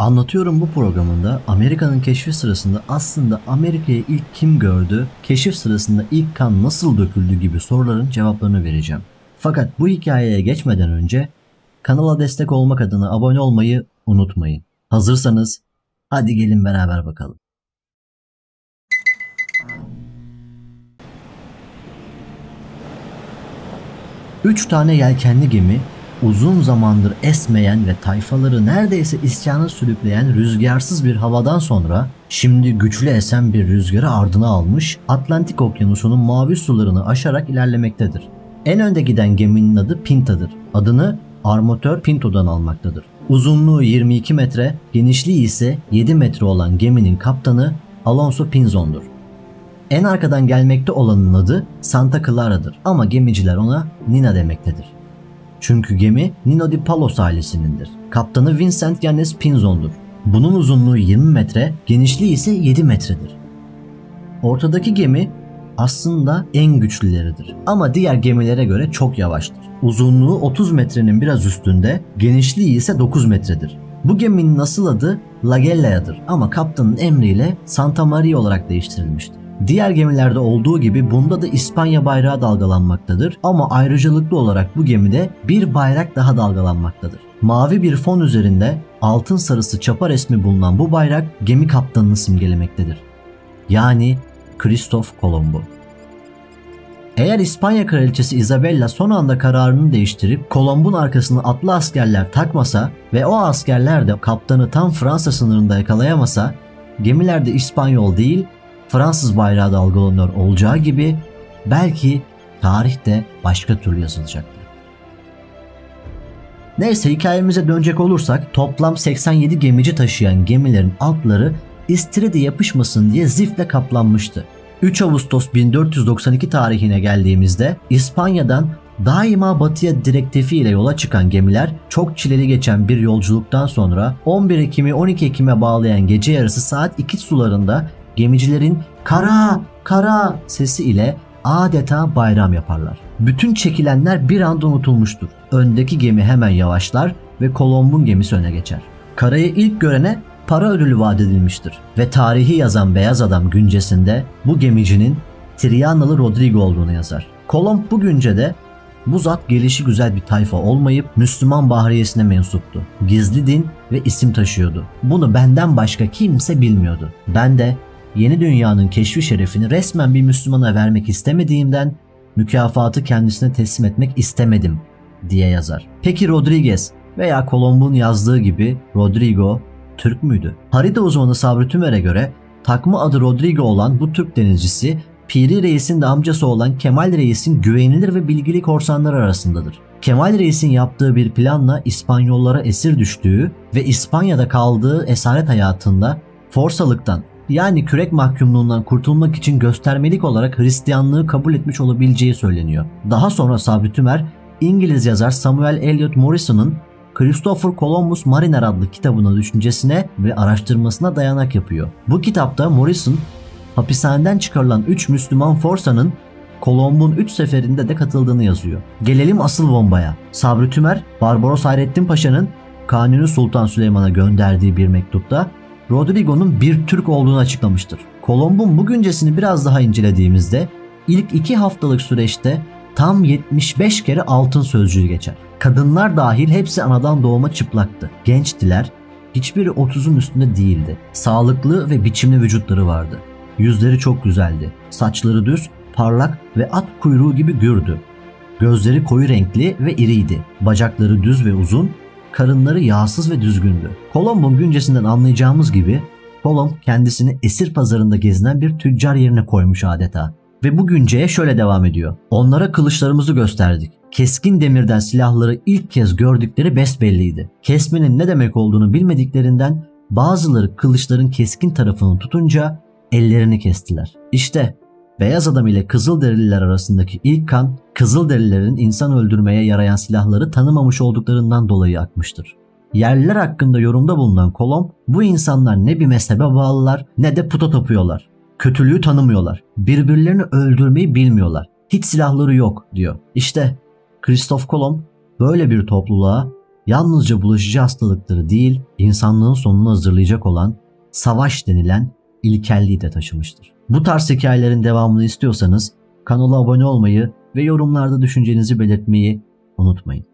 Anlatıyorum bu programında Amerika'nın keşfi sırasında aslında Amerika'yı ilk kim gördü, keşif sırasında ilk kan nasıl döküldü gibi soruların cevaplarını vereceğim. Fakat bu hikayeye geçmeden önce kanala destek olmak adına abone olmayı unutmayın. Hazırsanız hadi gelin beraber bakalım. Üç tane yelkenli gemi uzun zamandır esmeyen ve tayfaları neredeyse isyana sürükleyen rüzgarsız bir havadan sonra şimdi güçlü esen bir rüzgarı ardına almış Atlantik Okyanusu'nun mavi sularını aşarak ilerlemektedir. En önde giden geminin adı Pinta'dır. Adını armatör Pinto'dan almaktadır. Uzunluğu 22 metre, genişliği ise 7 metre olan geminin kaptanı Alonso Pinzon'dur. En arkadan gelmekte olanın adı Santa Clara'dır ama gemiciler ona Nina demektedir. Çünkü gemi Nino di Palos ailesinindir. Kaptanı Vincent Yanez Pinzon'dur. Bunun uzunluğu 20 metre, genişliği ise 7 metredir. Ortadaki gemi aslında en güçlüleridir ama diğer gemilere göre çok yavaştır. Uzunluğu 30 metrenin biraz üstünde, genişliği ise 9 metredir. Bu geminin asıl adı Lagella'yadır ama kaptanın emriyle Santa Maria olarak değiştirilmiştir. Diğer gemilerde olduğu gibi bunda da İspanya bayrağı dalgalanmaktadır ama ayrıcalıklı olarak bu gemide bir bayrak daha dalgalanmaktadır. Mavi bir fon üzerinde altın sarısı çapa resmi bulunan bu bayrak gemi kaptanını simgelemektedir. Yani Kristof Kolombo. Eğer İspanya kraliçesi Isabella son anda kararını değiştirip Kolomb'un arkasına atlı askerler takmasa ve o askerler de kaptanı tam Fransa sınırında yakalayamasa gemilerde İspanyol değil Fransız bayrağı dalgalanıyor olacağı gibi belki tarihte başka türlü yazılacaktır. Neyse hikayemize dönecek olursak toplam 87 gemici taşıyan gemilerin altları istiride yapışmasın diye zifle kaplanmıştı. 3 Ağustos 1492 tarihine geldiğimizde İspanya'dan daima batıya direktifi ile yola çıkan gemiler çok çileli geçen bir yolculuktan sonra 11 Ekim'i 12 Ekim'e bağlayan gece yarısı saat 2 sularında gemicilerin kara kara sesi ile adeta bayram yaparlar. Bütün çekilenler bir anda unutulmuştur. Öndeki gemi hemen yavaşlar ve Kolomb'un gemisi öne geçer. Karayı ilk görene para ödülü vaat edilmiştir ve tarihi yazan beyaz adam güncesinde bu gemicinin Trianalı Rodrigo olduğunu yazar. Kolomb bu güncede bu zat gelişi güzel bir tayfa olmayıp Müslüman bahriyesine mensuptu. Gizli din ve isim taşıyordu. Bunu benden başka kimse bilmiyordu. Ben de yeni dünyanın keşfi şerefini resmen bir Müslümana vermek istemediğimden mükafatı kendisine teslim etmek istemedim diye yazar. Peki Rodriguez veya Kolomb'un yazdığı gibi Rodrigo Türk müydü? Harita uzmanı Sabri Tümer'e göre takma adı Rodrigo olan bu Türk denizcisi Piri Reis'in de amcası olan Kemal Reis'in güvenilir ve bilgili korsanlar arasındadır. Kemal Reis'in yaptığı bir planla İspanyollara esir düştüğü ve İspanya'da kaldığı esaret hayatında Forsalıktan yani kürek mahkumluğundan kurtulmak için göstermelik olarak Hristiyanlığı kabul etmiş olabileceği söyleniyor. Daha sonra Sabri Tümer, İngiliz yazar Samuel Eliot Morrison'ın Christopher Columbus Mariner adlı kitabının düşüncesine ve araştırmasına dayanak yapıyor. Bu kitapta Morrison hapishaneden çıkarılan 3 Müslüman forsanın Kolomb'un 3 seferinde de katıldığını yazıyor. Gelelim asıl bombaya. Sabri Tümer, Barbaros Hayrettin Paşa'nın Kanuni Sultan Süleyman'a gönderdiği bir mektupta Rodrigo'nun bir Türk olduğunu açıklamıştır. Kolomb'un bu güncesini biraz daha incelediğimizde ilk 2 haftalık süreçte tam 75 kere altın sözcüğü geçer. Kadınlar dahil hepsi anadan doğma çıplaktı. Gençtiler, hiçbiri 30'un üstünde değildi. Sağlıklı ve biçimli vücutları vardı. Yüzleri çok güzeldi. Saçları düz, parlak ve at kuyruğu gibi gürdü. Gözleri koyu renkli ve iriydi. Bacakları düz ve uzun, karınları yağsız ve düzgündü. Kolomb'un güncesinden anlayacağımız gibi Kolomb kendisini esir pazarında gezinen bir tüccar yerine koymuş adeta. Ve bu günceye şöyle devam ediyor. Onlara kılıçlarımızı gösterdik. Keskin demirden silahları ilk kez gördükleri besbelliydi. Kesmenin ne demek olduğunu bilmediklerinden bazıları kılıçların keskin tarafını tutunca ellerini kestiler. İşte beyaz adam ile Kızılderililer arasındaki ilk kan Kızılderililerin insan öldürmeye yarayan silahları tanımamış olduklarından dolayı akmıştır. Yerliler hakkında yorumda bulunan Kolomb bu insanlar ne bir mezhebe bağlılar ne de puta tapıyorlar. Kötülüğü tanımıyorlar. Birbirlerini öldürmeyi bilmiyorlar. Hiç silahları yok diyor. İşte Kristof Kolomb böyle bir topluluğa yalnızca bulaşıcı hastalıkları değil, insanlığın sonunu hazırlayacak olan savaş denilen ilkelliği de taşımıştır. Bu tarz hikayelerin devamını istiyorsanız kanala abone olmayı ve yorumlarda düşüncenizi belirtmeyi unutmayın.